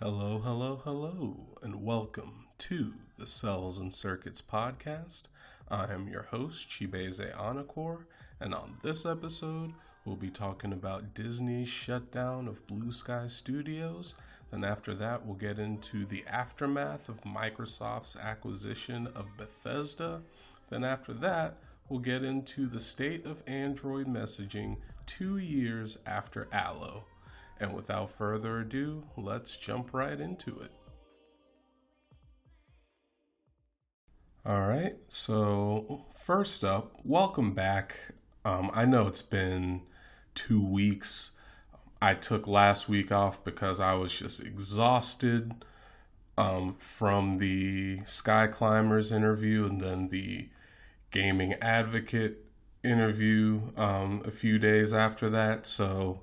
Hello, hello, hello, and welcome to the Cels and Circuits podcast. I am your host, Chibueze Anakor, and on this episode, we'll be talking about Disney's shutdown of Blue Sky Studios. Then, after that, we'll get into the aftermath of Microsoft's acquisition of Bethesda. Then, after that, we'll get into the state of Android messaging two years after Allo. And without further ado, let's jump right into it. All right, so first up, welcome back. Um, I know it's been two weeks. I took last week off because I was just exhausted um, from the Sky Climbers interview and then the Gaming Advocate interview um, a few days after that. So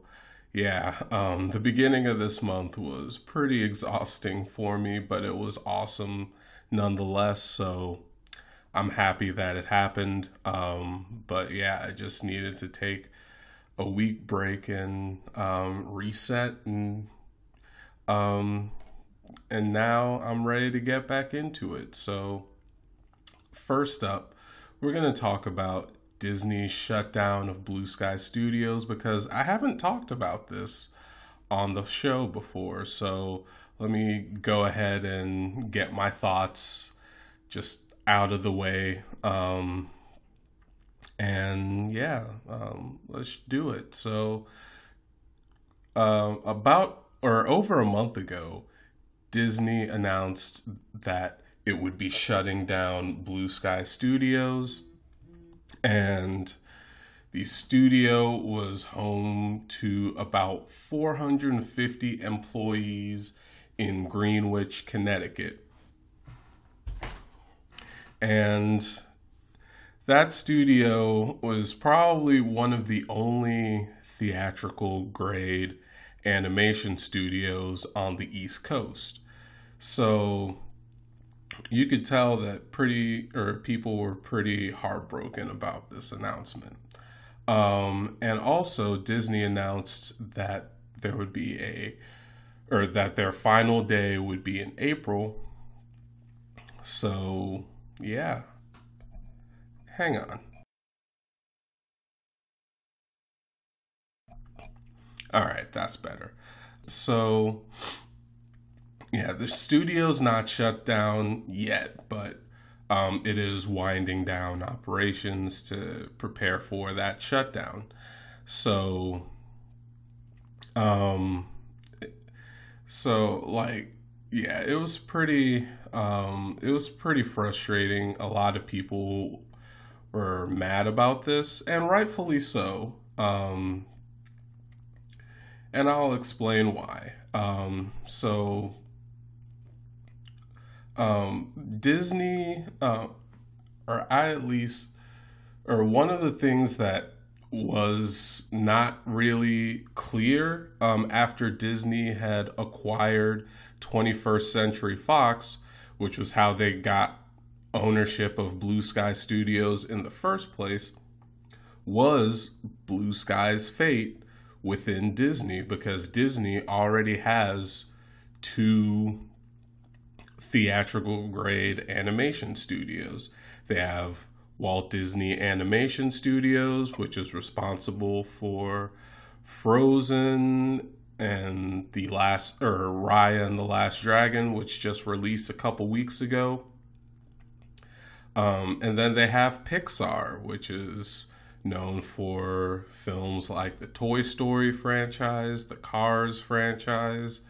yeah, um, the beginning of this month was pretty exhausting for me, but it was awesome nonetheless. So I'm happy that it happened. Um, but yeah, I just needed to take a week break and um, reset and um, and now I'm ready to get back into it. So first up, we're going to talk about Disney's shutdown of Blue Sky Studios because I haven't talked about this on the show before. So let me go ahead and get my thoughts just out of the way. Um, and yeah, um, let's do it. So, uh, about or over a month ago, Disney announced that it would be shutting down Blue Sky Studios and the studio was home to about 450 employees in Greenwich, Connecticut. And that studio was probably one of the only theatrical grade animation studios on the East Coast. So you could tell that pretty or people were pretty heartbroken about this announcement. Um, and also, Disney announced that there would be a, or that their final day would be in April. So, yeah. Hang on. All right, that's better. So, yeah, the studio's not shut down yet, but um, it is winding down operations to prepare for that shutdown. So, um, so like, yeah, it was pretty, um, it was pretty frustrating. A lot of people were mad about this, and rightfully so. Um, and I'll explain why. Um, so um, Disney, uh, or I at least, or one of the things that was not really clear um, after Disney had acquired 21st Century Fox, which was how they got ownership of Blue Sky Studios in the first place, was Blue Sky's fate within Disney because Disney already has two theatrical grade animation studios. They have Walt Disney Animation Studios, which is responsible for Frozen and the last or Raya and the Last Dragon, which just released a couple weeks ago. Um, and then they have Pixar, which is known for films like the Toy Story franchise, the Cars franchise,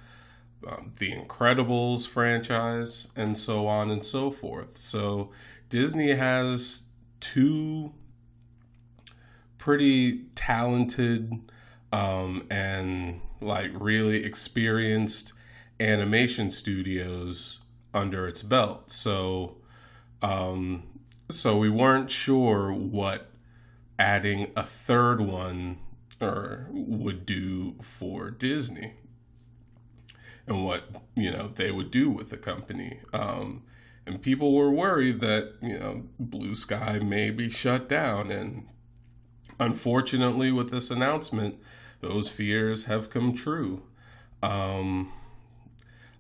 um, the Incredibles franchise, and so on and so forth. So Disney has two pretty talented um, and like really experienced animation studios under its belt. So, um, so we weren't sure what adding a third one or would do for Disney and what you know they would do with the company. Um, and people were worried that you know Blue Sky may be shut down, and unfortunately, with this announcement, those fears have come true. Um,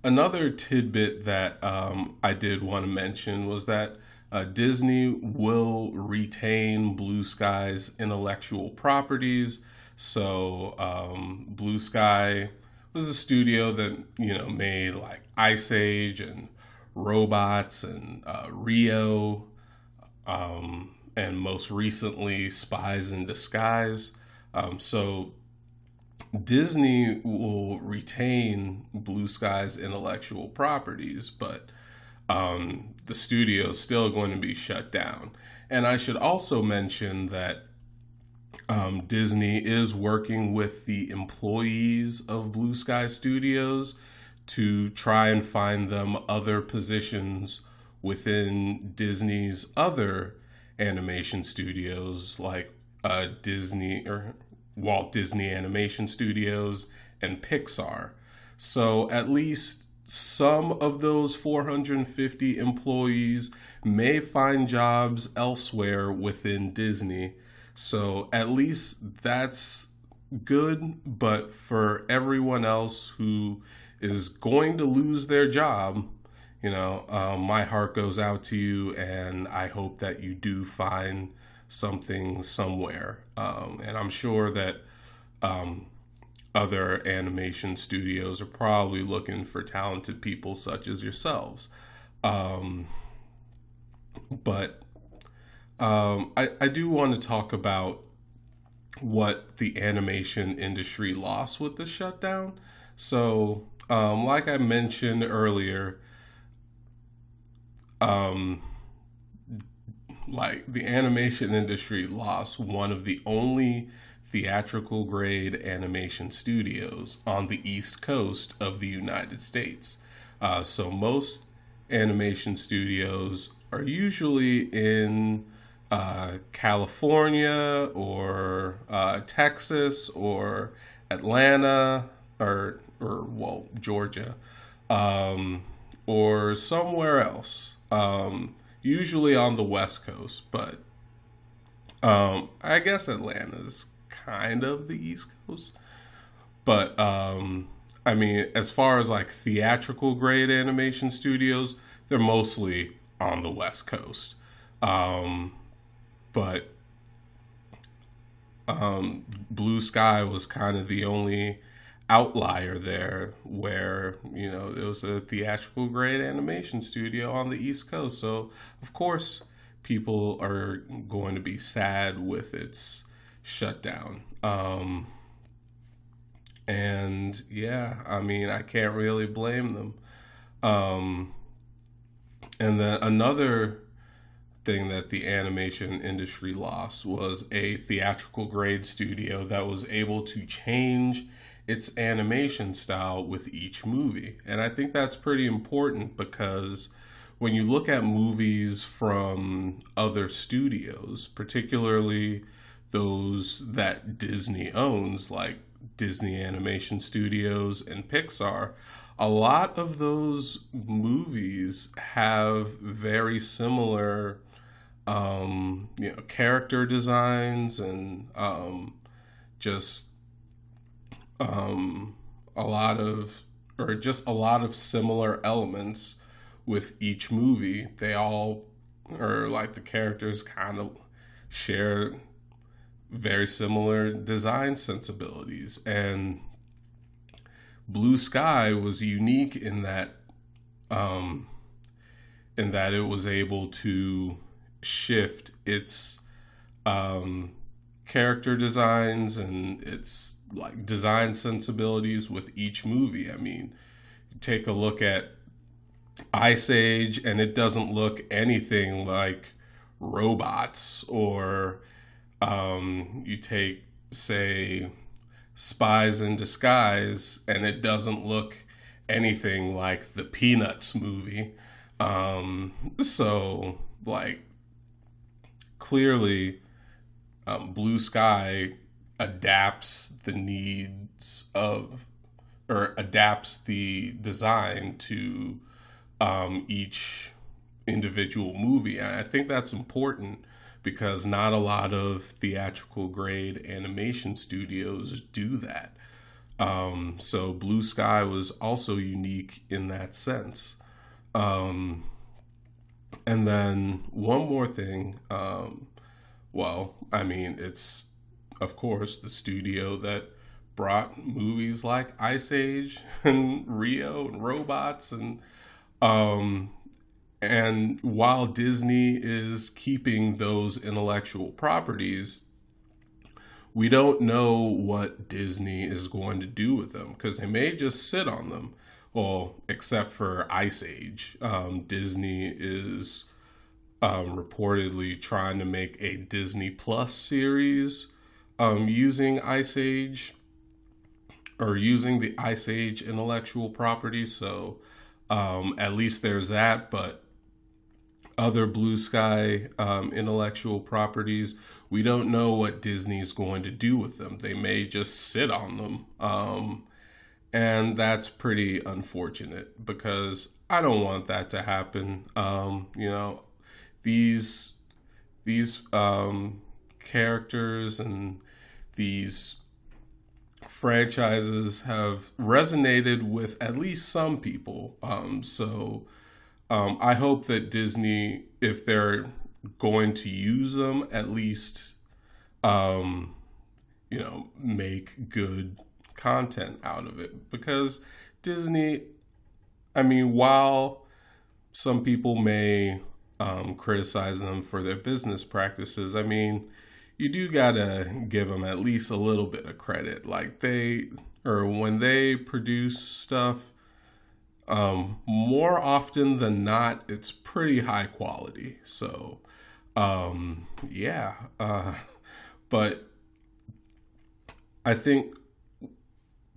another tidbit that um, I did want to mention was that uh, Disney will retain Blue Sky's intellectual properties. So, um, Blue Sky was a studio that, you know, made like Ice Age and Robots and uh, Rio, um, and most recently Spies in Disguise. Um, so, Disney will retain Blue Sky's intellectual properties, but um, the studio is still going to be shut down. And I should also mention that um, Disney is working with the employees of Blue Sky Studios to try and find them other positions within Disney's other animation studios like uh, Disney or Walt Disney Animation Studios and Pixar. So at least some of those 450 employees may find jobs elsewhere within Disney. So at least that's good, but for everyone else who is going to lose their job, you know, um, my heart goes out to you, and I hope that you do find something somewhere. Um, and I'm sure that um, other animation studios are probably looking for talented people such as yourselves. Um, but um, I, I do want to talk about what the animation industry lost with the shutdown. So, um, like I mentioned earlier, um, like the animation industry lost one of the only theatrical grade animation studios on the East Coast of the United States. Uh, so most animation studios are usually in uh, California or uh, Texas or Atlanta or or well Georgia um, or somewhere else. Um, usually on the West Coast, but um, I guess Atlanta's kind of the East Coast. But um, I mean, as far as like theatrical grade animation studios, they're mostly on the West Coast. Um, but um, Blue Sky was kind of the only outlier there where you know it was a theatrical grade animation studio on the East Coast. So of course people are going to be sad with its shutdown. Um, and yeah, I mean, I can't really blame them. Um, and then another thing that the animation industry lost was a theatrical grade studio that was able to change its animation style with each movie. And I think that's pretty important because when you look at movies from other studios, particularly those that Disney owns, like Disney Animation Studios and Pixar, a lot of those movies have very similar um, you know, character designs and um, just um, a lot of, or just a lot of similar elements with each movie. They all, or like the characters kind of share very similar design sensibilities. And Blue Sky was unique in that um, in that it was able to shift its um, character designs and its like design sensibilities with each movie. I mean, take a look at Ice Age, and it doesn't look anything like robots or um, you take, say, Spies in Disguise, and it doesn't look anything like the Peanuts movie. Um, so, like, clearly, um, Blue Sky adapts the needs of, or adapts the design to um, each individual movie. And I think that's important because not a lot of theatrical grade animation studios do that. Um, so Blue Sky was also unique in that sense. Um, and then one more thing. Um, well, I mean, it's of course the studio that brought movies like Ice Age and Rio and Robots and um and while Disney is keeping those intellectual properties, we don't know what Disney is going to do with them because they may just sit on them. Well, except for Ice Age, um, Disney is um, reportedly trying to make a Disney Plus series um, using Ice Age or using the Ice Age intellectual property. So um, at least there's that. But other blue sky um, intellectual properties, we don't know what Disney's going to do with them. They may just sit on them. Um, and that's pretty unfortunate because I don't want that to happen. Um, you know, these these um, characters and these franchises have resonated with at least some people. Um, so um, I hope that Disney, if they're going to use them, at least, um, you know, make good content out of it. Because Disney, I mean, while some people may um, criticize them for their business practices, I mean, you do gotta give them at least a little bit of credit. Like they, or when they produce stuff, um, more often than not, it's pretty high quality. So, um, yeah. Uh, but I think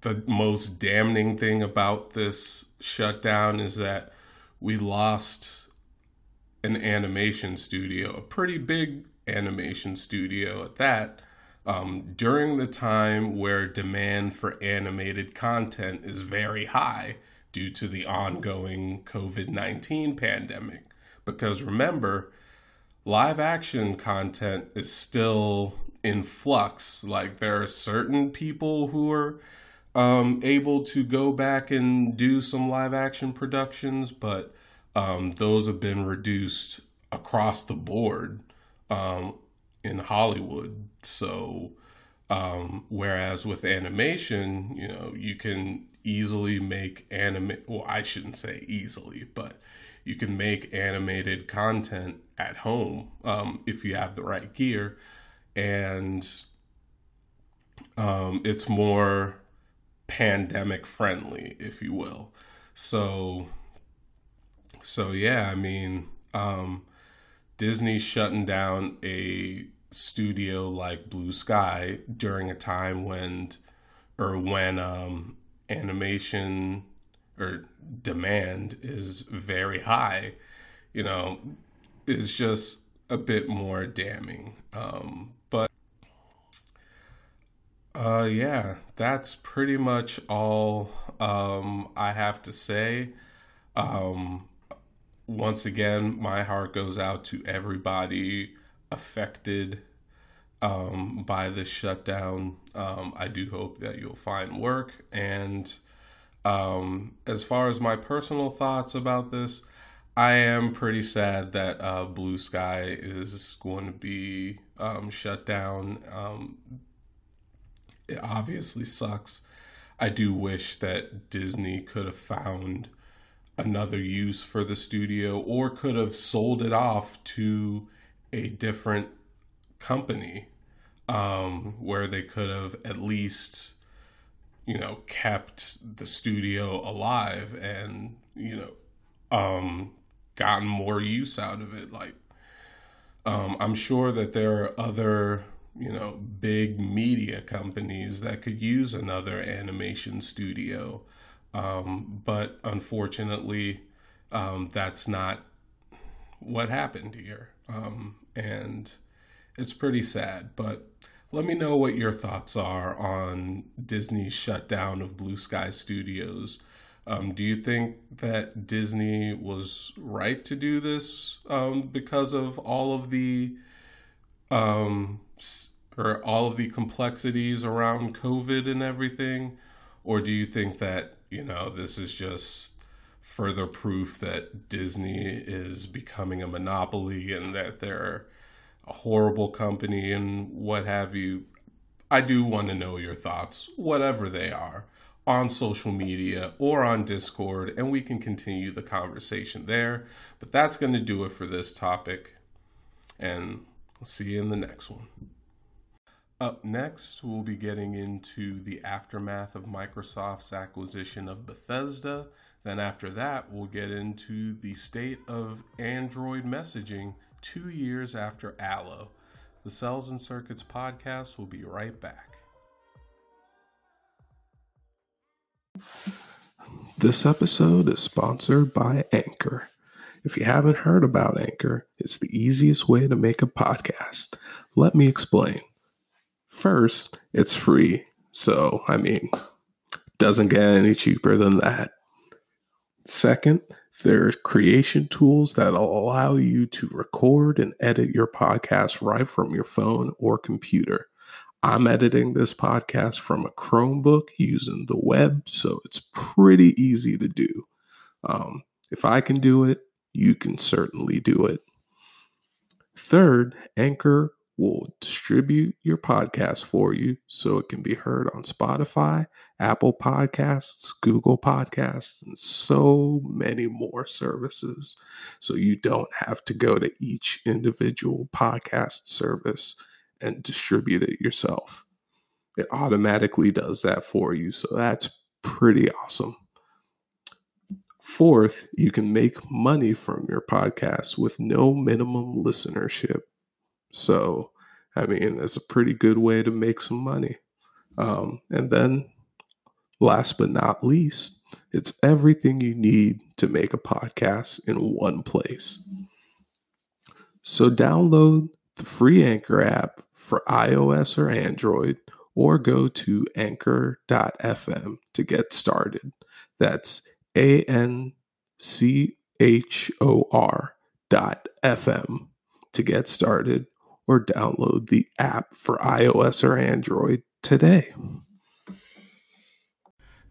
the most damning thing about this shutdown is that we lost an animation studio, a pretty big animation studio at that, um, during the time where demand for animated content is very high due to the ongoing COVID 19 pandemic. Because remember, live action content is still in flux. Like, there are certain people who are um, able to go back and do some live action productions, but um, those have been reduced across the board um, in Hollywood. So, um, whereas with animation, you know, you can easily make anime. Well, I shouldn't say easily, but you can make animated content at home um, if you have the right gear, and um, it's more pandemic friendly, if you will. So, so yeah, I mean, um, Disney shutting down a studio like Blue Sky during a time when, or when um, animation or demand is very high, you know, is just a bit more damning. Um, uh, yeah, that's pretty much all um, I have to say. Um, once again, my heart goes out to everybody affected um, by this shutdown. Um, I do hope that you'll find work. And um, as far as my personal thoughts about this, I am pretty sad that uh, Blue Sky is going to be um, shut down. It obviously sucks. I do wish that Disney could have found another use for the studio or could have sold it off to a different company um, where they could have at least you know kept the studio alive and you know um, gotten more use out of it like um, i'm sure that there are other you know big media companies that could use another animation studio um, but unfortunately, um, that's not what happened here. Um, and it's pretty sad. But let me know what your thoughts are on Disney's shutdown of Blue Sky Studios. Um, do you think that Disney was right to do this um, because of all of the um, or all of the complexities around COVID and everything? Or do you think that, you know, this is just further proof that Disney is becoming a monopoly and that they're a horrible company and what have you? I do want to know your thoughts, whatever they are, on social media or on Discord, and we can continue the conversation there. But that's going to do it for this topic, and see you in the next one. Up next, we'll be getting into the aftermath of Microsoft's acquisition of Bethesda. Then, after that, we'll get into the state of Android messaging two years after Allo. The Cels and Circuits podcast will be right back. This episode is sponsored by Anchor. If you haven't heard about Anchor, it's the easiest way to make a podcast. Let me explain. First, it's free. So, I mean, doesn't get any cheaper than that. Second, there are creation tools that allow you to record and edit your podcast right from your phone or computer. I'm editing this podcast from a Chromebook using the web, so it's pretty easy to do. Um, if I can do it, you can certainly do it. Third, Anchor will distribute your podcast for you so it can be heard on Spotify, Apple Podcasts, Google Podcasts, and so many more services. So you don't have to go to each individual podcast service and distribute it yourself. It automatically does that for you. So that's pretty awesome. Fourth, you can make money from your podcast with no minimum listenership. So, I mean, it's a pretty good way to make some money. Um, and then, last but not least, it's everything you need to make a podcast in one place. So, download the free Anchor app for iOS or Android, or go to anchor.fm to get started. That's A N C H O R dot FM to get started or download the app for iOS or Android today.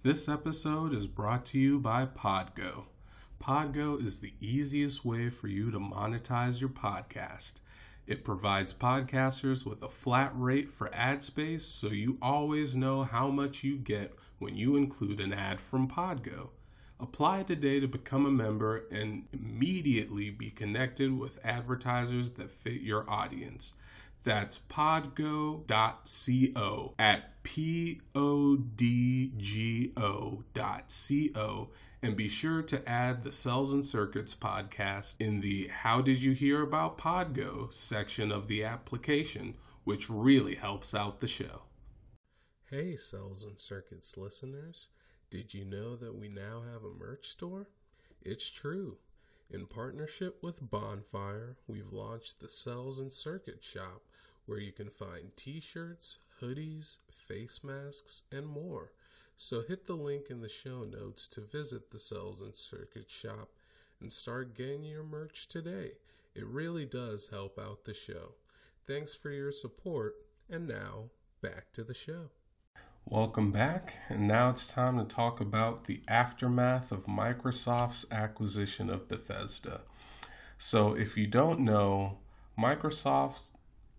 This episode is brought to you by Podgo. Podgo is the easiest way for you to monetize your podcast. It provides podcasters with a flat rate for ad space so you always know how much you get when you include an ad from Podgo. Apply today to become a member and immediately be connected with advertisers that fit your audience. That's podgo.co at P O D G O C O. And be sure to add the Cels and Circuits podcast in the How Did You Hear About Podgo section of the application, which really helps out the show. Hey, Cels and Circuits listeners. Did you know that we now have a merch store? It's true. In partnership with Bonfire, we've launched the Cels and Circuit shop where you can find t shirts, hoodies, face masks, and more. So hit the link in the show notes to visit the Cels and Circuit shop and start getting your merch today. It really does help out the show. Thanks for your support, and now back to the show. Welcome back, and now it's time to talk about the aftermath of Microsoft's acquisition of Bethesda. So, if you don't know, Microsoft's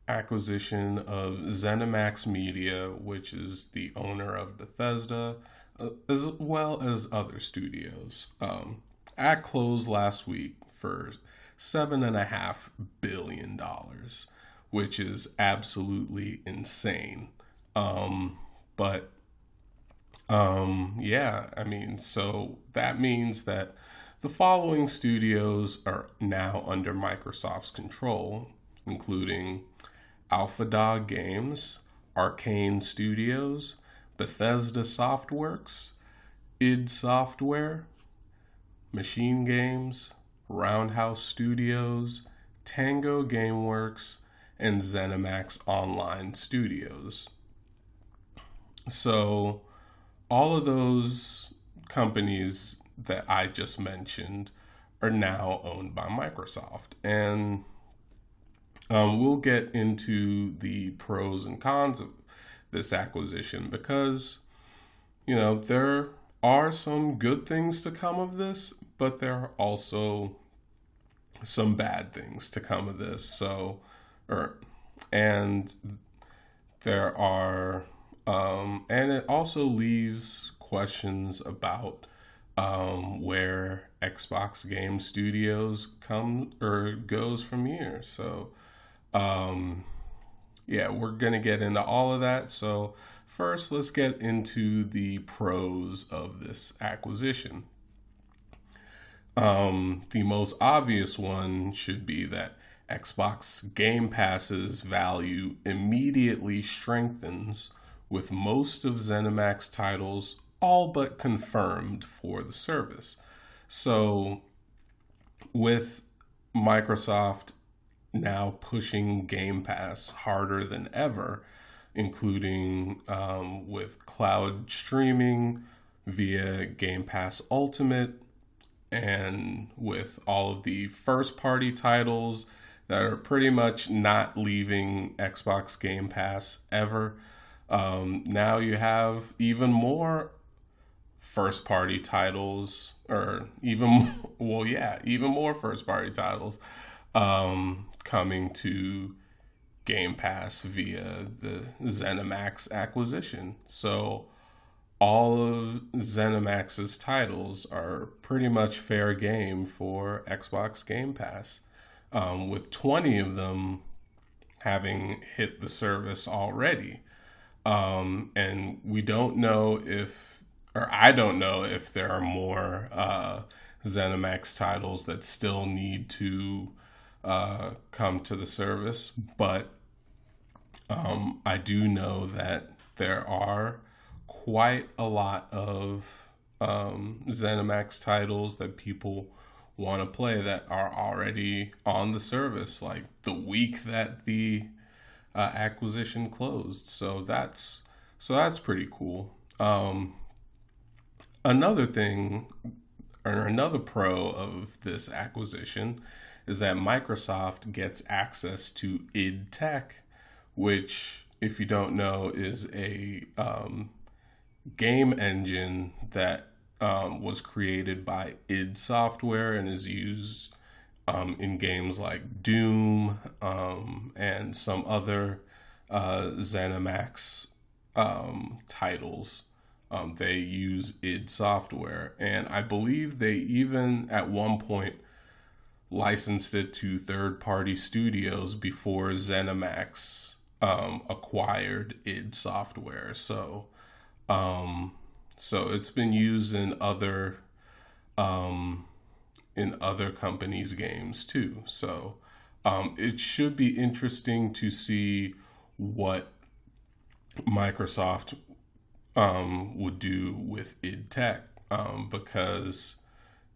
acquisition of ZeniMax Media, which is the owner of Bethesda, uh, as well as other studios, um, at close last week for seven and a half billion dollars, which is absolutely insane. Um, but um, yeah, I mean, so that means that the following studios are now under Microsoft's control, including Alpha Dog Games, Arcane Studios, Bethesda Softworks, id Software, Machine Games, Roundhouse Studios, Tango Gameworks, and ZeniMax Online Studios. So, all of those companies that I just mentioned are now owned by Microsoft. And um, we'll get into the pros and cons of this acquisition because, you know, there are some good things to come of this, but there are also some bad things to come of this. So, or, and there are, um, and it also leaves questions about um, where Xbox Game Studios come or goes from here. So, um, yeah, we're gonna get into all of that. So, first, let's get into the pros of this acquisition. Um, the most obvious one should be that Xbox Game Pass's value immediately strengthens with most of ZeniMax titles all but confirmed for the service. So, with Microsoft now pushing Game Pass harder than ever, including um, with cloud streaming via Game Pass Ultimate, and with all of the first party titles that are pretty much not leaving Xbox Game Pass ever. Um, now you have even more first party titles, or even, well, yeah, even more first party titles um, coming to Game Pass via the ZeniMax acquisition. So all of ZeniMax's titles are pretty much fair game for Xbox Game Pass, um, with 20 of them having hit the service already. Um, and we don't know if, or I don't know if there are more uh, ZeniMax titles that still need to uh, come to the service, but um, I do know that there are quite a lot of um, ZeniMax titles that people want to play that are already on the service, like the week that the uh, acquisition closed. So that's so that's pretty cool. Um, another thing, or another pro of this acquisition, is that Microsoft gets access to id Tech, which, if you don't know, is a um, game engine that um, was created by id Software and is used um, in games like Doom um, and some other uh, ZeniMax um, titles. Um, they use id Software, and I believe they even at one point licensed it to third party studios before ZeniMax um, acquired id Software. So um, so it's been used in other um, in other companies' games too. So um, it should be interesting to see what Microsoft um, would do with id Tech um, because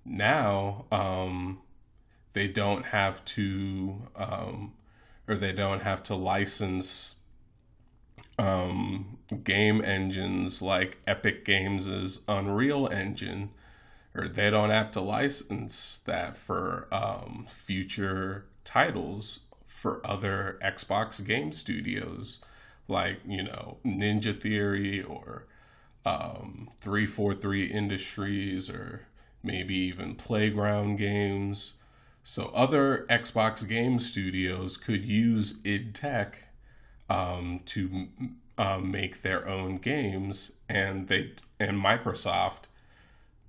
now um, they don't have to um, or they don't have to license um, game engines like Epic Games' Unreal Engine, or they don't have to license that for um, future titles for other Xbox game studios, like, you know, Ninja Theory or um, 343 Industries or maybe even Playground Games. So other Xbox game studios could use id Tech um, to um, make their own games, and they and Microsoft,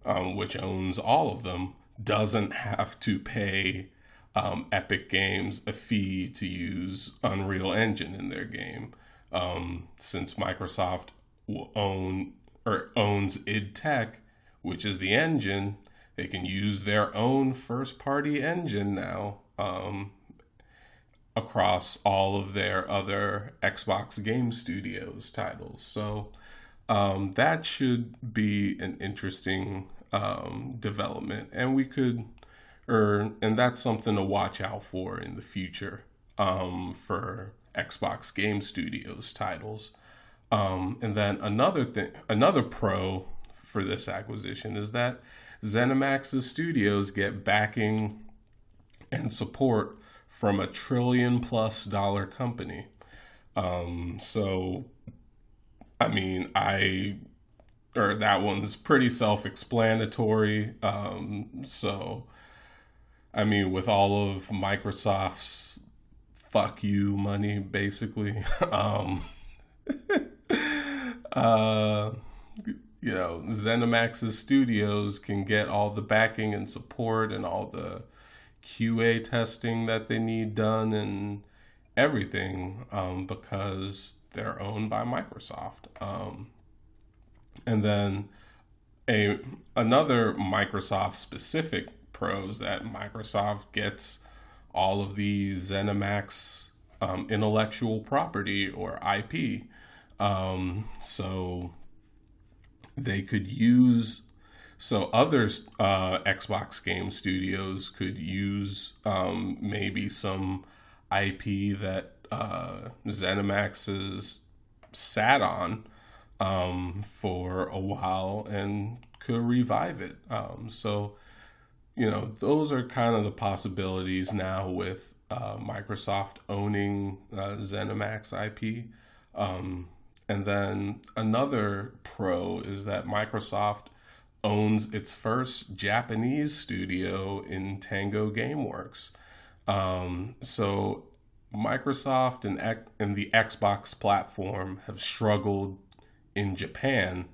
um, which owns all of them, doesn't have to pay um, Epic Games a fee to use Unreal Engine in their game, um, since Microsoft will own or owns id Tech, which is the engine. They can use their own first party engine now um, across all of their other Xbox Game Studios titles. So um, that should be an interesting um, development, and we could, or and that's something to watch out for in the future um, for Xbox Game Studios titles. Um, and then another thing, another pro for this acquisition is that ZeniMax's studios get backing and support from a trillion plus dollar company. Um, so, I mean, I or that one's pretty self-explanatory. Um, so, I mean, with all of Microsoft's fuck you money, basically, um, uh, you know, ZeniMax's studios can get all the backing and support and all the QA testing that they need done and everything um, because they're owned by Microsoft. Um, and then a another Microsoft specific pros that Microsoft gets all of these ZeniMax um, intellectual property or IP. Um, so they could use so other uh, Xbox game studios could use um, maybe some IP that uh, ZeniMax has sat on um, for a while and could revive it. Um, so, you know, those are kind of the possibilities now with uh, Microsoft owning uh, ZeniMax IP. Um, and then another pro is that Microsoft owns its first Japanese studio in Tango Gameworks. Um, so Microsoft and and the Xbox platform have struggled in Japan.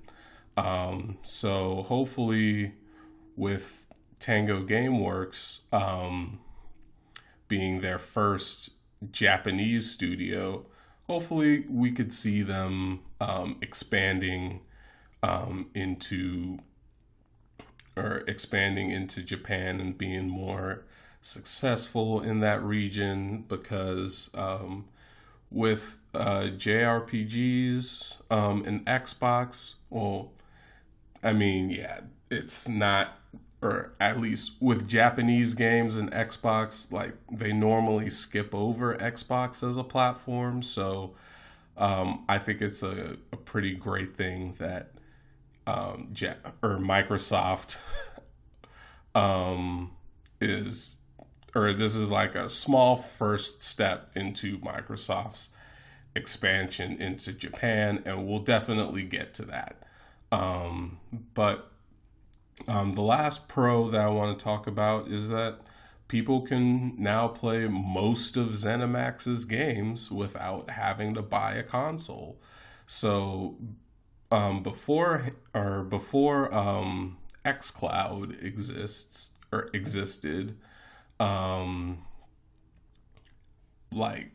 Um, so hopefully, with Tango GameWorks um, being their first Japanese studio, hopefully we could see them um, expanding um, into or expanding into Japan and being more successful in that region because um, with uh, JRPGs um, and Xbox, well, I mean, yeah, it's not, or at least with Japanese games and Xbox, like they normally skip over Xbox as a platform. So um, I think it's a, a, pretty great thing that um, ja- or Microsoft um, is or this is like a small first step into Microsoft's expansion into Japan, and we'll definitely get to that. Um, but um, the last pro that I want to talk about is that people can now play most of ZeniMax's games without having to buy a console. So um, before or before um, XCloud exists or existed, um, like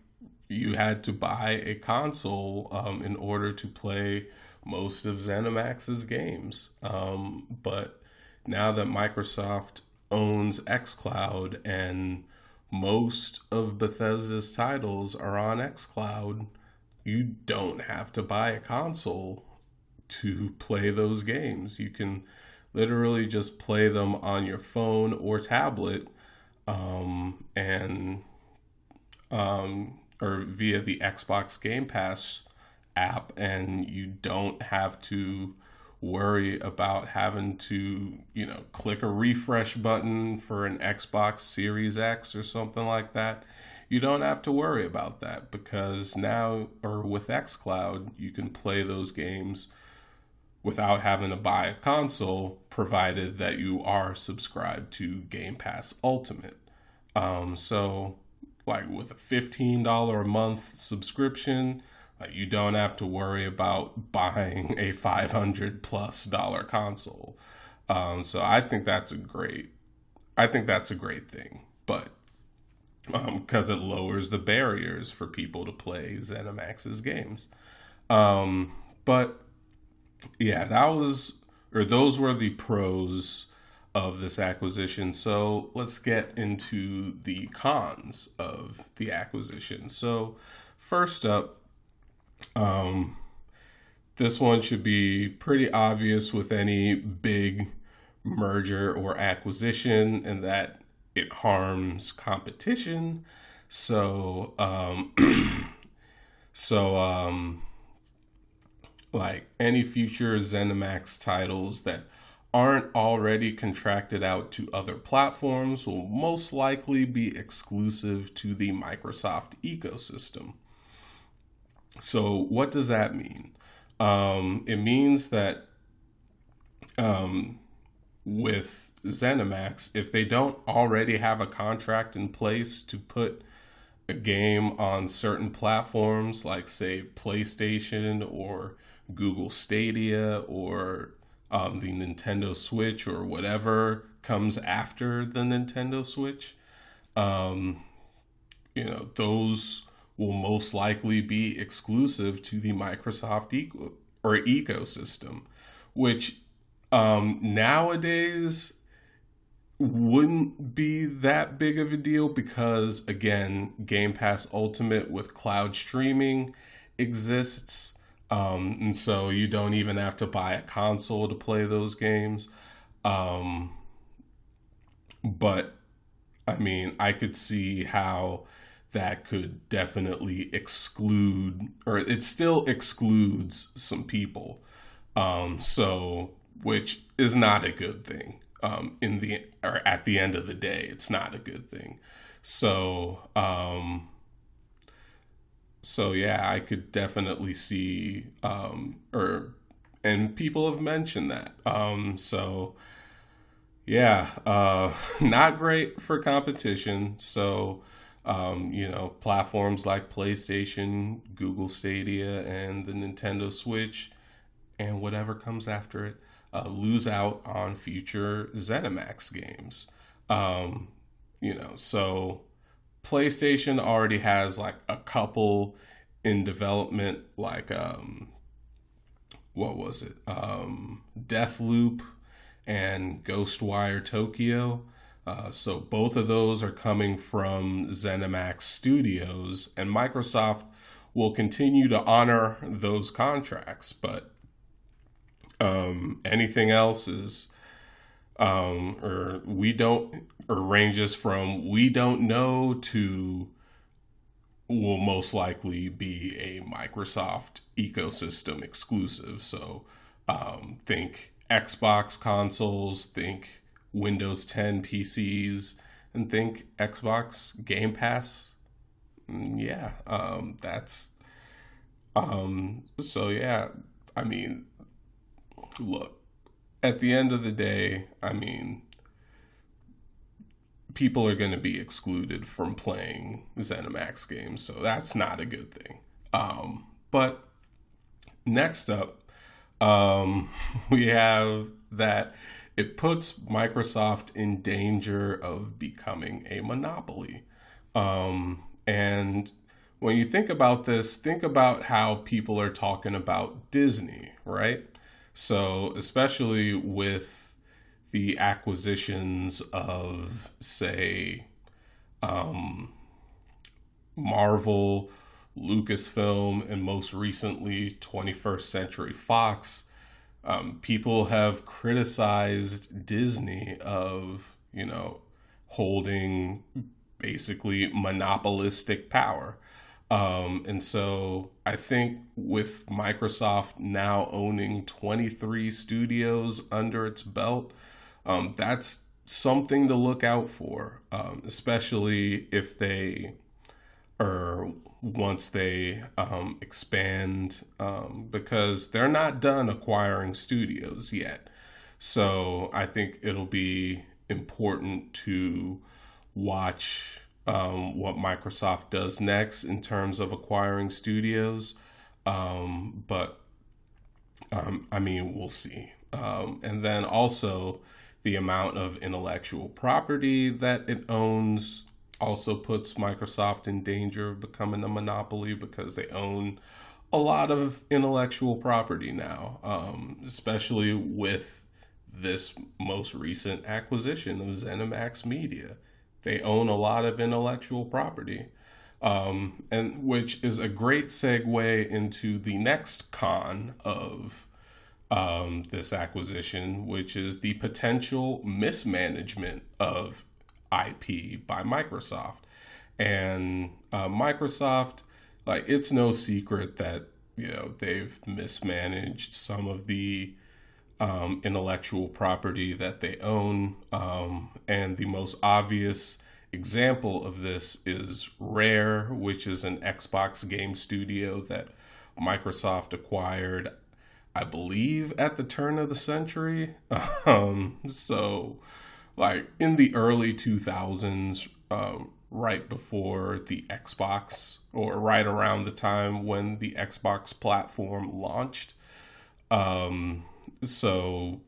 you had to buy a console um, in order to play most of ZeniMax's games. Um, but now that Microsoft owns xCloud and most of Bethesda's titles are on xCloud, you don't have to buy a console to play those games. You can literally just play them on your phone or tablet um, and um, or via the Xbox Game Pass app, and you don't have to worry about having to, you know, click a refresh button for an Xbox Series X or something like that. You don't have to worry about that because now, or with xCloud, you can play those games without having to buy a console, provided that you are subscribed to Game Pass Ultimate. Um, so, like with a $15 a month subscription, uh, you don't have to worry about buying a 500 plus dollar console. Um, so I think that's a great, I think that's a great thing. But because um, it lowers the barriers for people to play ZeniMax's games. Um, but yeah, that was or those were the pros of this acquisition. So let's get into the cons of the acquisition. So first up, um, this one should be pretty obvious with any big merger or acquisition, and that it harms competition. So, um, so um, like any future ZeniMax titles that aren't already contracted out to other platforms will most likely be exclusive to the Microsoft ecosystem. So, what does that mean? Um, it means that um, with ZeniMax, if they don't already have a contract in place to put a game on certain platforms, like say PlayStation or Google Stadia or um, the Nintendo Switch or whatever comes after the Nintendo Switch, um, you know, those will most likely be exclusive to the Microsoft eco- or ecosystem, which um, nowadays wouldn't be that big of a deal because again, Game Pass Ultimate with cloud streaming exists. Um, and so you don't even have to buy a console to play those games. Um, but I mean, I could see how that could definitely exclude, or it still excludes some people. Um, so, which is not a good thing. Um, in the or at the end of the day, it's not a good thing. So, um, so yeah, I could definitely see, um, or and people have mentioned that. Um, so, yeah, uh, not great for competition. So, um, you know, platforms like PlayStation, Google Stadia, and the Nintendo Switch, and whatever comes after it, uh, lose out on future ZeniMax games. Um, you know, so PlayStation already has like a couple in development, like um, what was it? Um, Deathloop and Ghostwire Tokyo. Uh, so both of those are coming from ZeniMax Studios, and Microsoft will continue to honor those contracts. But um, anything else is, um, or we don't, or ranges from we don't know to will most likely be a Microsoft ecosystem exclusive. So um, think Xbox consoles, think Windows 10 PCs, and think Xbox Game Pass. Mm, yeah, um, that's um, so yeah. I mean, look, at the end of the day, I mean, people are going to be excluded from playing ZeniMax games, so that's not a good thing. Um, but next up, um, we have that it puts Microsoft in danger of becoming a monopoly. Um, and when you think about this, think about how people are talking about Disney, right? So, especially with the acquisitions of, say, um, Marvel, Lucasfilm, and most recently 21st Century Fox, um, people have criticized Disney of, you know, holding basically monopolistic power. Um, and so I think with Microsoft now owning 23 studios under its belt, um, that's something to look out for, um, especially if they or once they um, expand um, because they're not done acquiring studios yet. So I think it'll be important to watch um, what Microsoft does next in terms of acquiring studios. Um, but um, I mean, we'll see. Um, and then also the amount of intellectual property that it owns also puts Microsoft in danger of becoming a monopoly because they own a lot of intellectual property now, um, especially with this most recent acquisition of ZeniMax Media. They own a lot of intellectual property, um, and which is a great segue into the next con of um, this acquisition, which is the potential mismanagement of IP by Microsoft. And uh, Microsoft, like, it's no secret that, you know, they've mismanaged some of the um, intellectual property that they own. Um, and the most obvious example of this is Rare, which is an Xbox game studio that Microsoft acquired I believe, at the turn of the century. Um, so, like in the early 2000s, um, right before the Xbox, or right around the time when the Xbox platform launched. Um, so,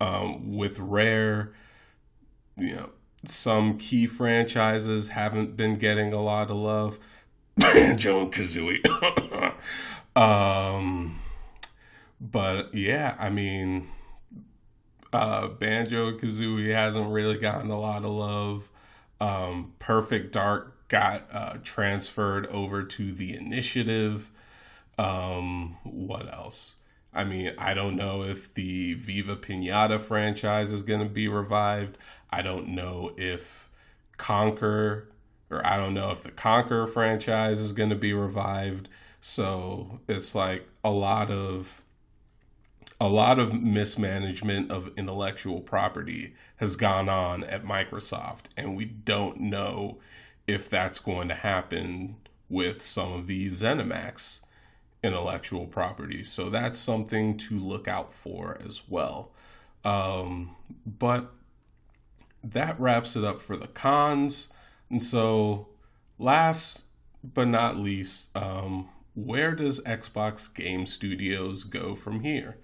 um, with Rare, you know, some key franchises haven't been getting a lot of love. Joe and Kazooie. um, but yeah, I mean, uh, Banjo Kazooie hasn't really gotten a lot of love. Um, Perfect Dark got uh, transferred over to the Initiative. Um, what else? I mean, I don't know if the Viva Pinata franchise is going to be revived. I don't know if Conker or I don't know if the Conker franchise is going to be revived. So it's like a lot of a lot of mismanagement of intellectual property has gone on at Microsoft, and we don't know if that's going to happen with some of these ZeniMax intellectual property. So that's something to look out for as well. Um, but that wraps it up for the cons. And so, last but not least, um, where does Xbox Game Studios go from here?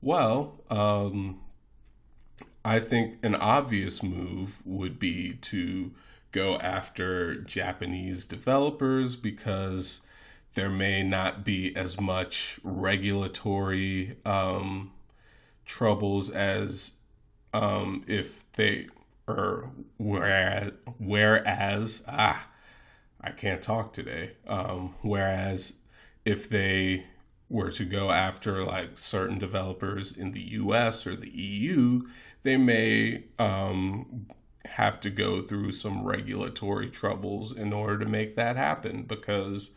Well, um, I think an obvious move would be to go after Japanese developers because there may not be as much regulatory um, troubles as um, if they or whereas whereas ah I can't talk today. Um, whereas if they were to go after like certain developers in the US or the EU, they may um, have to go through some regulatory troubles in order to make that happen because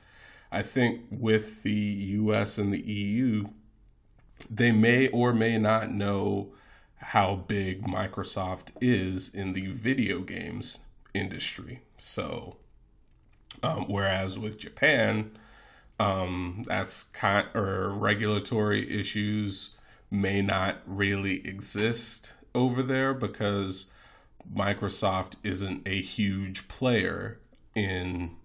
I think with the US and the EU, they may or may not know how big Microsoft is in the video games industry. So, um, whereas with Japan, um, that's kind or regulatory issues may not really exist over there because Microsoft isn't a huge player in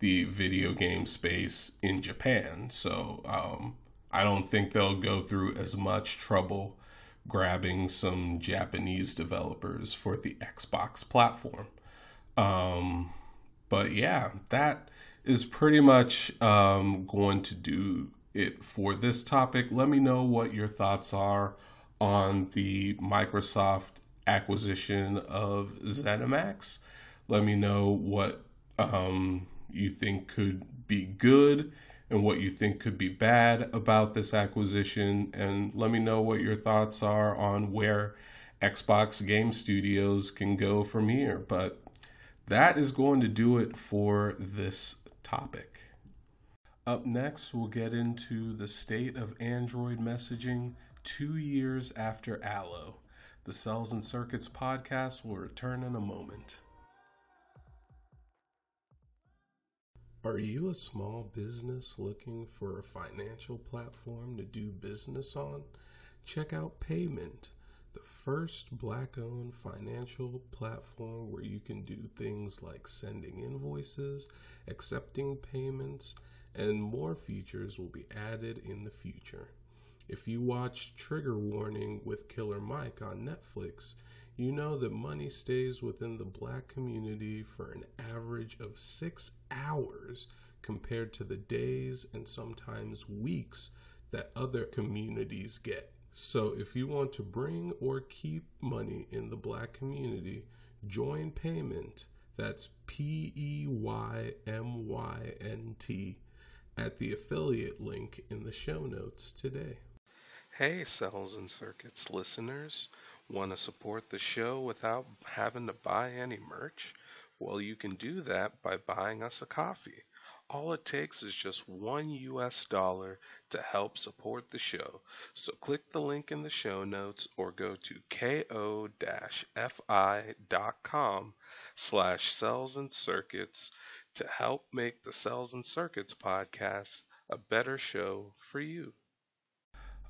the video game space in Japan. So um, I don't think they'll go through as much trouble grabbing some Japanese developers for the Xbox platform. Um, but yeah, that is pretty much um, going to do it for this topic. Let me know what your thoughts are on the Microsoft acquisition of ZeniMax. Let me know what um, you think could be good and what you think could be bad about this acquisition. And let me know what your thoughts are on where Xbox Game Studios can go from here. But that is going to do it for this topic. Up next, we'll get into the state of Android messaging two years after Allo. The Cels and Circuits podcast will return in a moment. Are you a small business looking for a financial platform to do business on? Check out Peymynt, the first black owned financial platform where you can do things like sending invoices, accepting payments, and more features will be added in the future. If you watch Trigger Warning with Killer Mike on Netflix, you know that money stays within the black community for an average of six hours compared to the days and sometimes weeks that other communities get. So if you want to bring or keep money in the black community, join Peymynt. That's P E Y M Y N T at the affiliate link in the show notes today. Hey, Cels and Circuits listeners. Want to support the show without having to buy any merch? Well, you can do that by buying us a coffee. All it takes is just one US dollar to help support the show. So click the link in the show notes or go to ko-fi.com slash cels and circuits to help make the Cels and Circuits podcast a better show for you.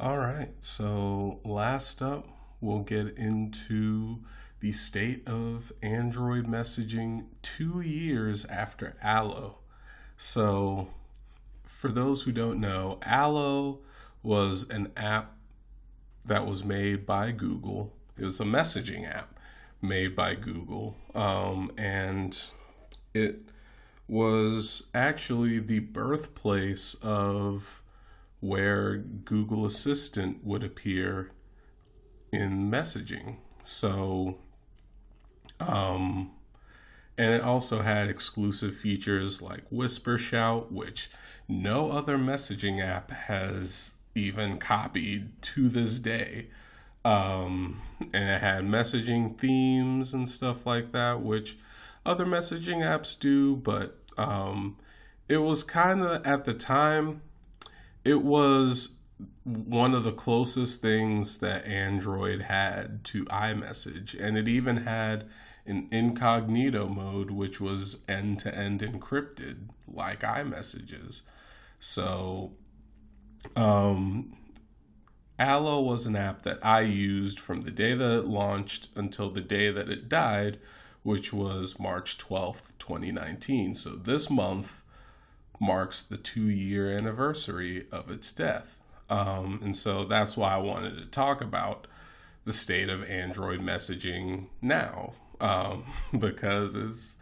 All right, so last up, we'll get into the state of Android messaging two years after Allo. So, for those who don't know, Allo was an app that was made by Google. It was a messaging app made by Google, um, and it was actually the birthplace of where Google Assistant would appear in messaging. So, um, and it also had exclusive features like Whisper Shout, which no other messaging app has even copied to this day. Um, and it had messaging themes and stuff like that, which other messaging apps do, but um, it was kind of at the time, it was one of the closest things that Android had to iMessage, and it even had an incognito mode, which was end to end encrypted, like iMessages. So, um, Allo was an app that I used from the day that it launched until the day that it died, which was March 12th, 2019. So, this month marks the two year anniversary of its death. Um, and so that's why I wanted to talk about the state of Android messaging now, um, because it's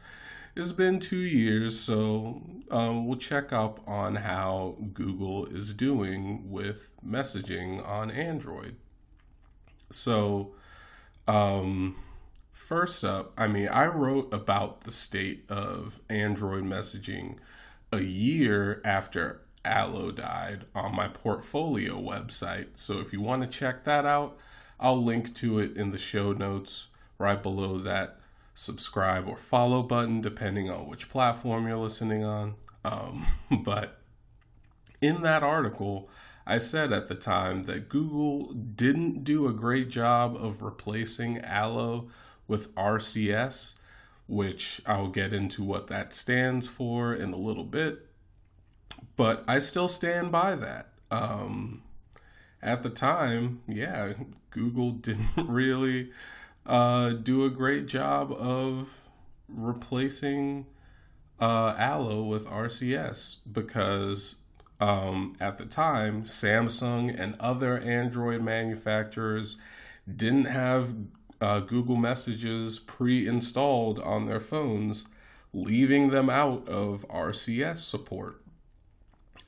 it's been two years. So um, we'll check up on how Google is doing with messaging on Android. So, um, first up, I mean, I wrote about the state of Android messaging a year after Allo died on my portfolio website. So if you want to check that out, I'll link to it in the show notes right below that subscribe or follow button, depending on which platform you're listening on. Um, but in that article, I said at the time that Google didn't do a great job of replacing Allo with RCS, which I'll get into what that stands for in a little bit but I still stand by that. Um, at the time, yeah, Google didn't really uh, do a great job of replacing uh, Allo with RCS because um, at the time, Samsung and other Android manufacturers didn't have uh, Google Messages pre installed on their phones, leaving them out of RCS support.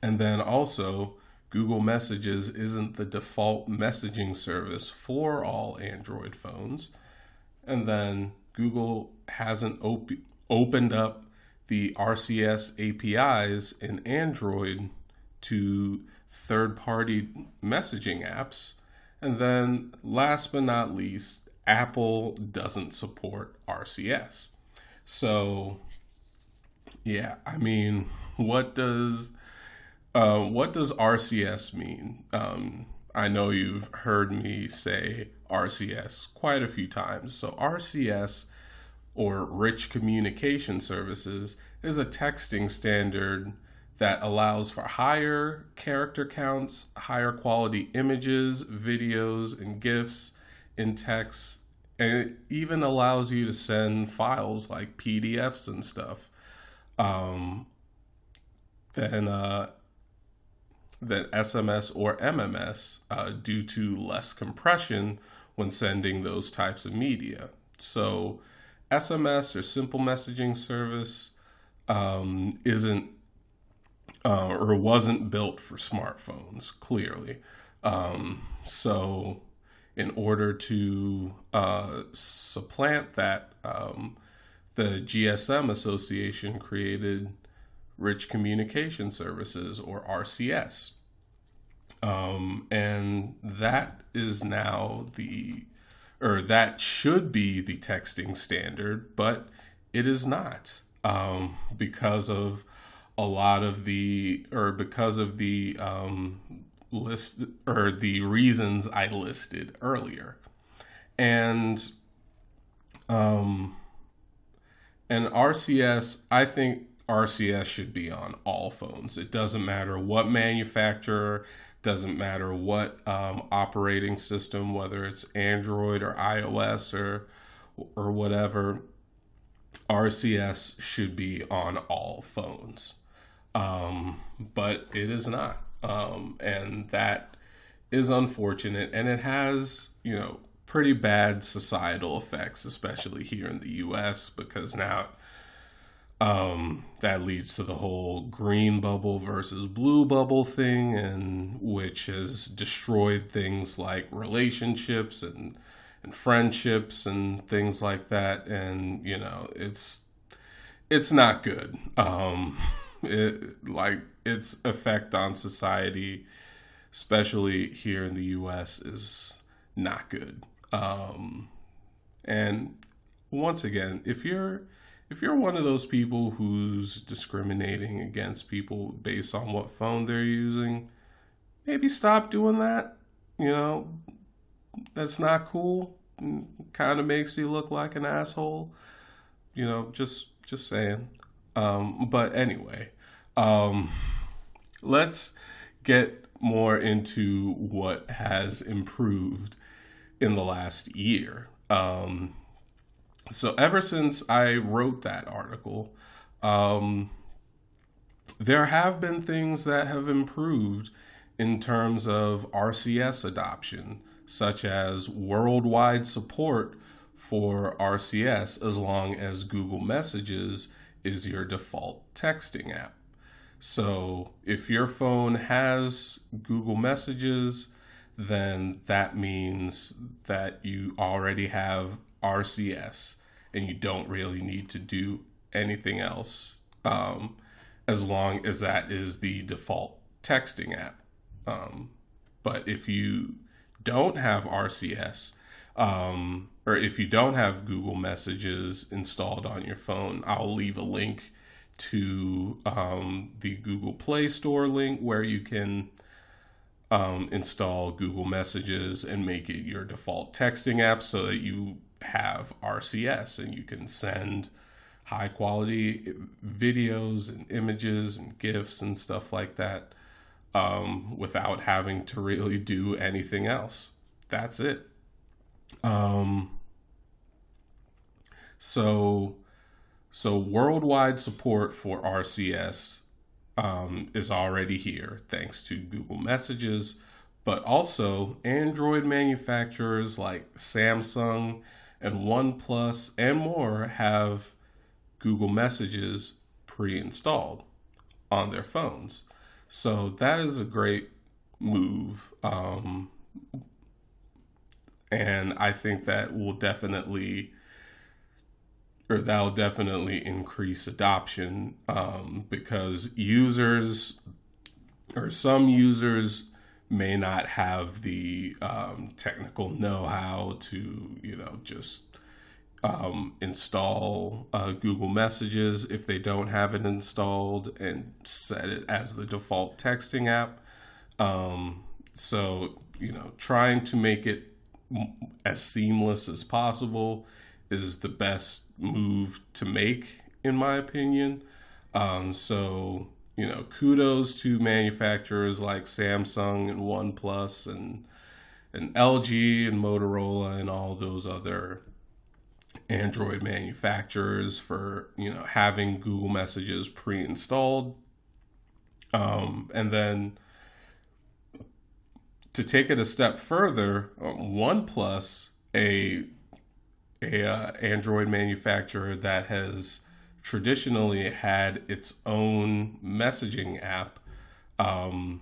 And then also, Google Messages isn't the default messaging service for all Android phones. And then Google hasn't op- opened up the RCS APIs in Android to third party messaging apps. And then, last but not least, Apple doesn't support RCS. So, yeah, I mean, what does uh, what does RCS mean? Um, I know you've heard me say RCS quite a few times. So, RCS or Rich Communication Services is a texting standard that allows for higher character counts, higher quality images, videos, and GIFs in text, and it even allows you to send files like PDFs and stuff. Um, then uh, than SMS or MMS uh, due to less compression when sending those types of media. So, SMS or simple messaging service um, isn't uh, or wasn't built for smartphones, clearly. Um, so, in order to uh, supplant that, um, the GSM Association created Rich Communication Services, or RCS. Um, and that is now the, or that should be the texting standard, but it is not um, because of a lot of the, or because of the um, list, or the reasons I listed earlier. And, um, and RCS, I think RCS should be on all phones. It doesn't matter what manufacturer, Doesn't matter what um, operating system, whether it's Android or iOS or or whatever. RCS should be on all phones, um, but it is not, um, and that is unfortunate. And it has, you know, pretty bad societal effects, especially here in the U.S. Because now um, that leads to the whole green bubble versus blue bubble thing, and which has destroyed things like relationships and and friendships and things like that. And you know, it's it's not good. Um, it like its effect on society, especially here in the U.S., is not good. Um, and once again, if you're if you're one of those people who's discriminating against people based on what phone they're using, maybe stop doing that. You know, that's not cool. Kind of makes you look like an asshole. You know, just just saying. Um, but anyway, um, let's get more into what has improved in the last year. Um, so ever since I wrote that article, um, there have been things that have improved in terms of RCS adoption, such as worldwide support for RCS as long as Google Messages is your default texting app. So if your phone has Google Messages, then that means that you already have RCS, and you don't really need to do anything else um, as long as that is the default texting app. Um, but if you don't have RCS, um, or if you don't have Google Messages installed on your phone, I'll leave a link to um, the Google Play Store link where you can um, install Google Messages and make it your default texting app so that you have RCS and you can send high quality videos and images and GIFs and stuff like that um, without having to really do anything else. That's it. Um, so, so worldwide support for RCS um, is already here thanks to Google Messages, but also Android manufacturers like Samsung and OnePlus and more have Google Messages pre installed on their phones. So that is a great move. Um, and I think that will definitely or that'll definitely increase adoption um, because users or some users may not have the um, technical know-how to you know just um, install uh, Google Messages if they don't have it installed and set it as the default texting app. Um, so you know, trying to make it as seamless as possible is the best move to make, in my opinion. Um, so you know, kudos to manufacturers like Samsung and OnePlus and and LG and Motorola and all those other Android manufacturers for you know having Google Messages pre-installed, um, and then to take it a step further, um, OnePlus, a a uh, Android manufacturer that has traditionally had its own messaging app. Um,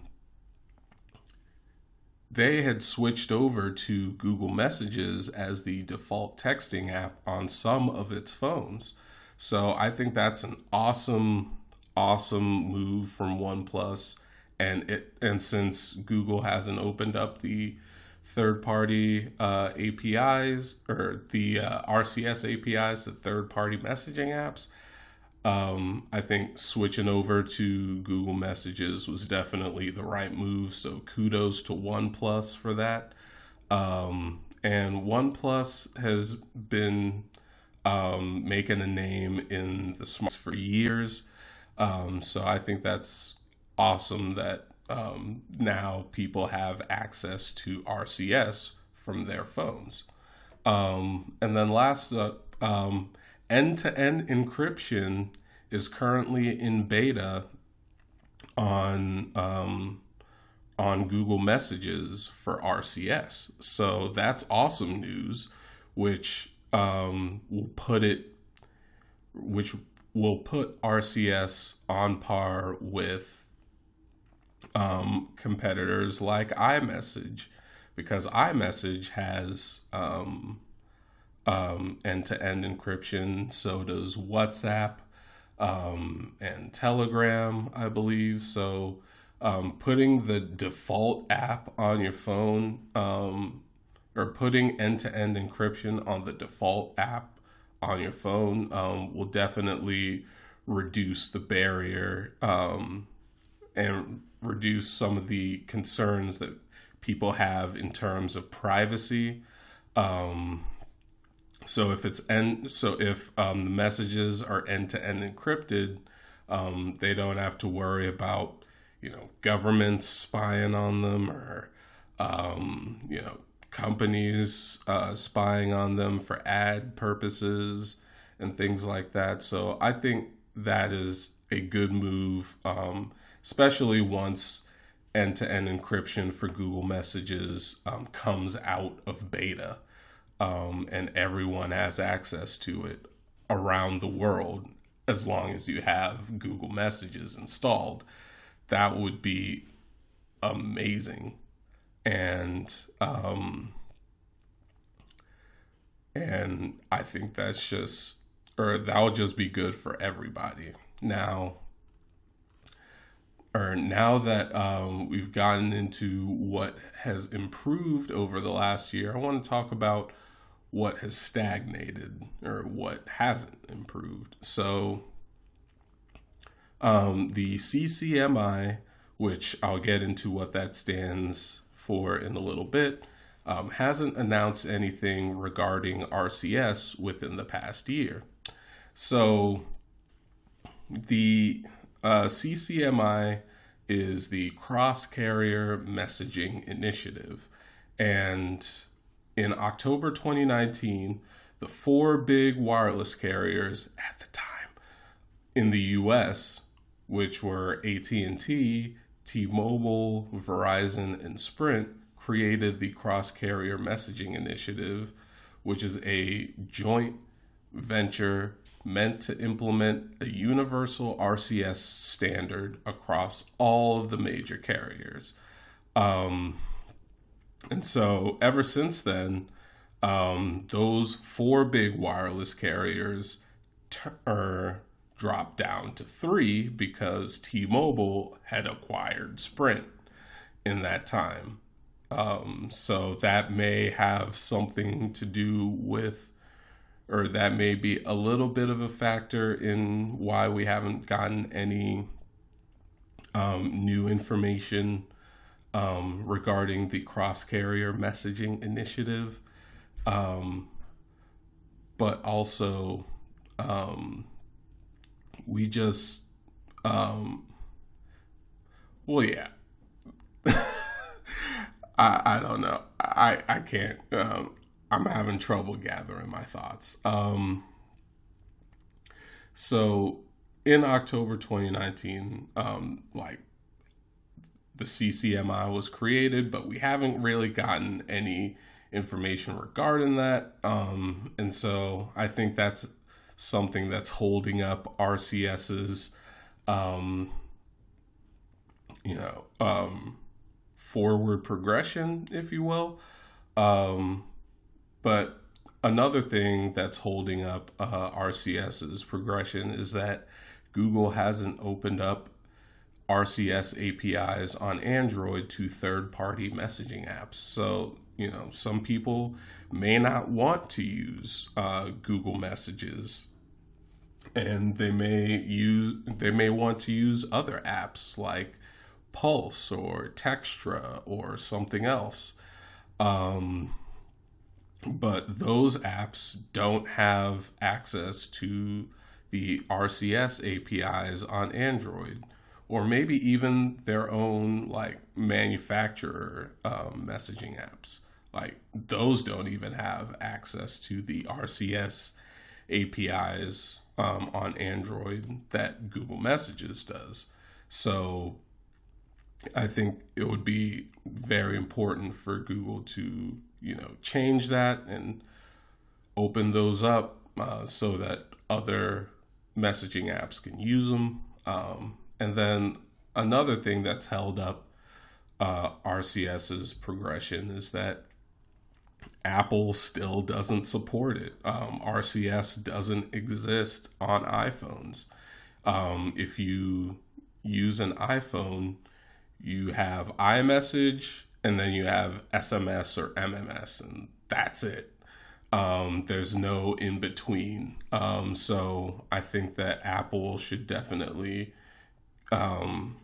they had switched over to Google Messages as the default texting app on some of its phones. So I think that's an awesome, awesome move from OnePlus. And it and since Google hasn't opened up the third-party uh, APIs or the uh, RCS APIs, the third-party messaging apps, um, I think switching over to Google Messages was definitely the right move. So kudos to OnePlus for that. Um, and OnePlus has been um, making a name in the smarts for years. Um, so I think that's awesome that um, now people have access to RCS from their phones. Um, and then last up, end to end encryption is currently in beta on um, on Google Messages for RCS. So that's awesome news, which um, will put it, which will put RCS on par with um, competitors like iMessage, because iMessage has um, um, end-to-end encryption. So does WhatsApp um, and Telegram, I believe. So um, putting the default app on your phone um, or putting end-to-end encryption on the default app on your phone um, will definitely reduce the barrier um, and reduce some of the concerns that people have in terms of privacy. Um, so if it's end, so if um, the messages are end to end encrypted, um, they don't have to worry about you know governments spying on them or um, you know companies uh, spying on them for ad purposes and things like that. So I think that is a good move, um, especially once end to end encryption for Google Messages um, comes out of beta um, and everyone has access to it around the world as long as you have Google Messages installed. That would be amazing. And um, and I think that's just or that would just be good for everybody. Now, or now that um, we've gotten into what has improved over the last year, I want to talk about what has stagnated or what hasn't improved. So, um, the CCMI, which I'll get into what that stands for in a little bit, um, hasn't announced anything regarding RCS within the past year. So, the uh, CCMI is the Cross Carrier Messaging Initiative. And in October 2019, the four big wireless carriers at the time in the US, which were AT&T, T-Mobile, Verizon, and Sprint, created the Cross Carrier Messaging Initiative, which is a joint venture meant to implement a universal RCS standard across all of the major carriers. Um, and so, ever since then, um, those four big wireless carriers er, dropped down to three because T Mobile had acquired Sprint in that time. Um, so, that may have something to do with, or that may be a little bit of a factor in why we haven't gotten any um, new information um, regarding the cross carrier messaging initiative, um, but also um, we just, um, well, yeah. I, I don't know. I, I can't. Um, I'm having trouble gathering my thoughts. Um, so in October 2019, like the CCMI was created, but we haven't really gotten any information regarding that. Um, and so I think that's something that's holding up RCS's, um, you know, um, forward progression, if you will. Um, but another thing that's holding up uh, RCS's progression is that Google hasn't opened up RCS APIs on Android to third party messaging apps. So, you know, some people may not want to use uh, Google Messages and they may use they may want to use other apps like Pulse or Textra or something else. Um, but those apps don't have access to the RCS APIs on Android or maybe even their own like manufacturer um, messaging apps. Like those don't even have access to the RCS APIs um, on Android that Google Messages does. So I think it would be very important for Google to, you know, change that and open those up uh, so that other messaging apps can use them. Um, and then another thing that's held up uh, RCS's progression is that Apple still doesn't support it. Um, RCS doesn't exist on iPhones. Um, if you use an iPhone, you have iMessage and then you have SMS or MMS, and that's it. Um, there's no in between. Um, so I think that Apple should definitely um,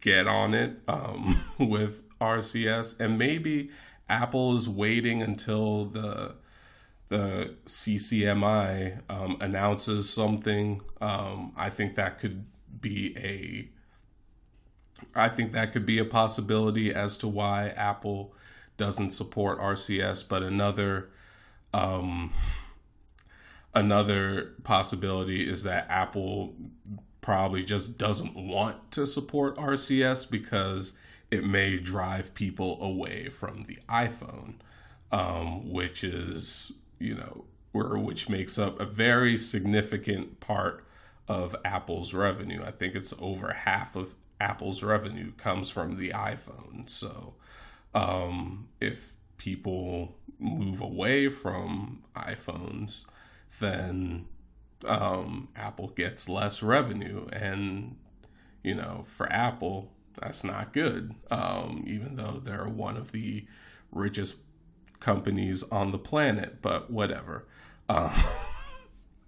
get on it um, with RCS, and maybe Apple is waiting until the the CCMI um, announces something. Um, I think that could be a I think that could be a possibility as to why Apple doesn't support RCS, but another um, another possibility is that Apple probably just doesn't want to support RCS because it may drive people away from the iPhone, um, which is, you know, or which makes up a very significant part of Apple's revenue. I think it's over half of Apple's revenue comes from the iPhone. So um, if people move away from iPhones, then um, Apple gets less revenue. And, you know, for Apple, that's not good, um, even though they're one of the richest companies on the planet, but whatever. Uh,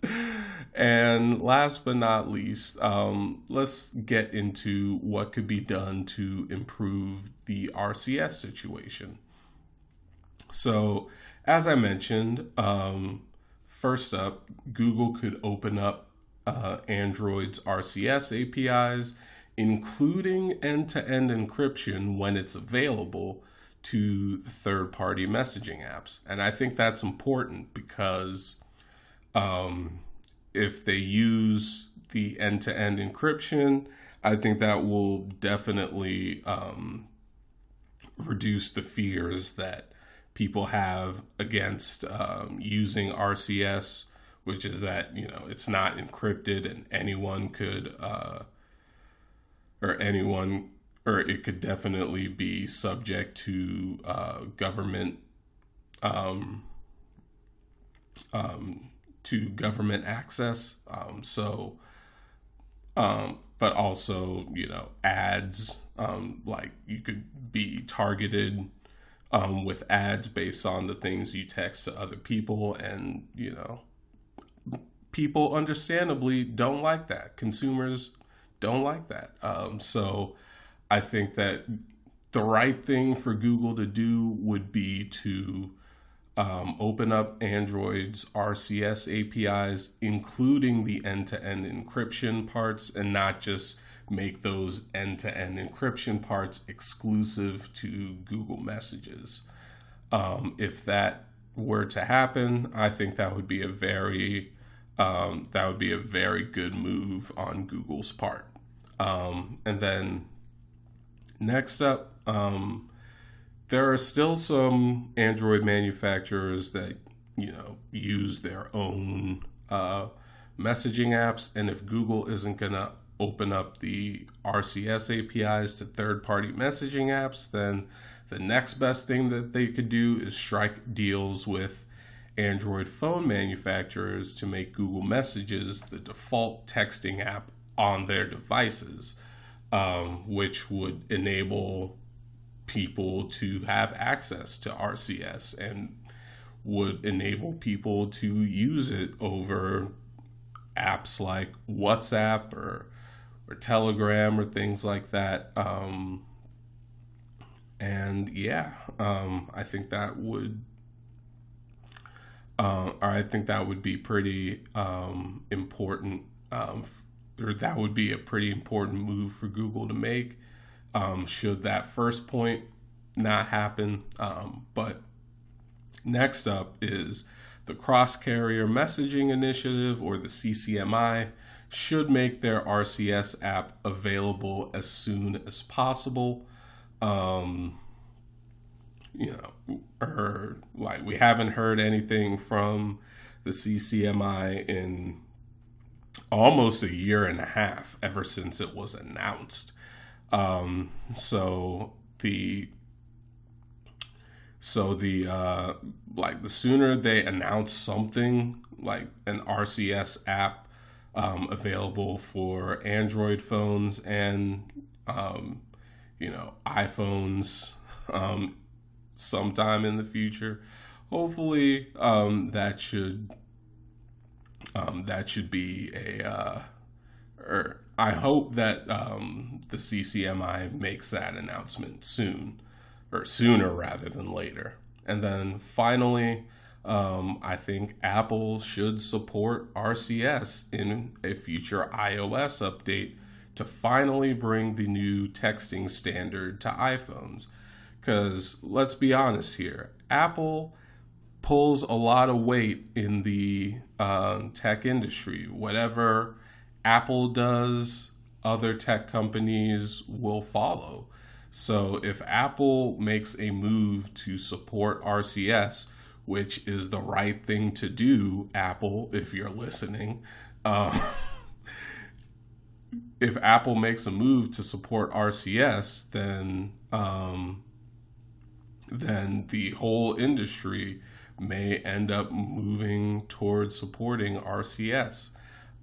and last but not least, um, let's get into what could be done to improve the RCS situation. So, as I mentioned, um, first up, Google could open up uh, Android's RCS APIs, including end to end encryption when it's available to third party messaging apps. And I think that's important because um, if they use the end to end encryption, I think that will definitely um, reduce the fears that people have against um, using RCS, which is that you know it's not encrypted and anyone could uh, or anyone or it could definitely be subject to uh, government um, um, to government access. Um, so, um, but also you know ads um, like you could be targeted um, with ads based on the things you text to other people, and you know, people understandably don't like that. Consumers don't like that. Um, so I think that the right thing for Google to do would be to um, open up Android's RCS APIs, including the end to end encryption parts, and not just make those end to end encryption parts exclusive to Google Messages. Um, if that were to happen, I think that would be a very um, that would be a very good move on Google's part. Um, and then next up, um, there are still some Android manufacturers that you know use their own uh, messaging apps, and if Google isn't gonna open up the RCS APIs to third party messaging apps, then the next best thing that they could do is strike deals with Android phone manufacturers to make Google Messages the default texting app on their devices, um, which would enable people to have access to RCS and would enable people to use it over apps like WhatsApp or or Telegram or things like that. Um, and yeah, um, I think that would, uh, or I think that would be pretty um, important um, or that would be a pretty important move for Google to make. Um, should that first point not happen, um, but next up is the Cross Carrier Messaging Initiative, or the CCMI, should make their RCS app available as soon as possible. Um, you know, or like we haven't heard anything from the CCMI in almost a year and a half ever since it was announced. Um, so the so the uh, like the sooner they announce something like an RCS app um, available for Android phones and um, you know iPhones um, sometime in the future, hopefully um, that should um, that should be a uh, or I hope that um, the CCMI makes that announcement soon or sooner rather than later. And then finally, um, I think Apple should support RCS in a future iOS update to finally bring the new texting standard to iPhones. Because let's be honest here, Apple pulls a lot of weight in the uh, tech industry. Whatever Apple does, other tech companies will follow. So if Apple makes a move to support RCS, which is the right thing to do, Apple, if you're listening, uh, if Apple makes a move to support RCS, then um, then the whole industry may end up moving towards supporting RCS.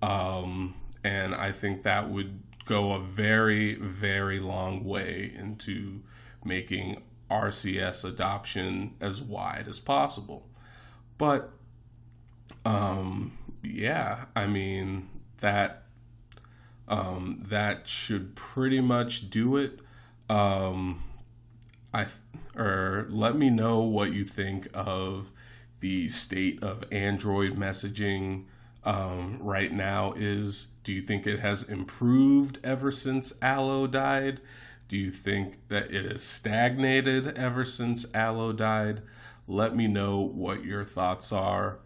Um, and I think that would go a very, very long way into making RCS adoption as wide as possible. But um, yeah, I mean that um, that should pretty much do it. Um, I or let me know what you think of the state of Android messaging um, right now is. Do you think it has improved ever since Allo died? Do you think that it has stagnated ever since Allo died? Let me know what your thoughts are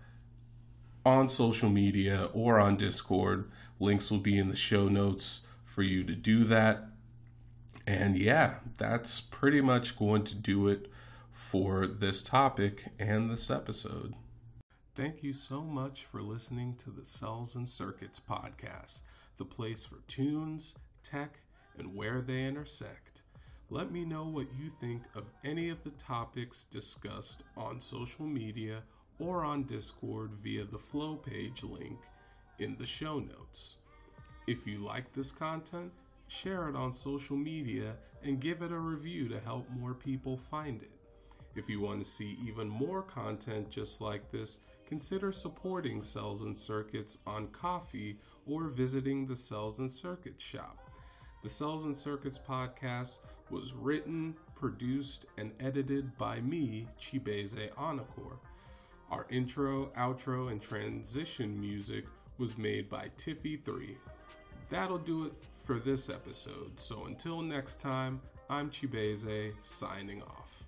on social media or on Discord. Links will be in the show notes for you to do that. And yeah, that's pretty much going to do it for this topic and this episode. Thank you so much for listening to the Cels and Circuits podcast, the place for toons, tech, and where they intersect. Let me know what you think of any of the topics discussed on social media or on Discord via the Flow page link in the show notes. If you like this content, share it on social media and give it a review to help more people find it. If you want to see even more content just like this, consider supporting Cels and Circuits on Ko-fi or visiting the Cels and Circuits shop. The Cels and Circuits podcast was written, produced, and edited by me, Chibueze Anakor. Our intro, outro, and transition music was made by Tiffy3. That'll do it for this episode. So until next time, I'm Chibueze signing off.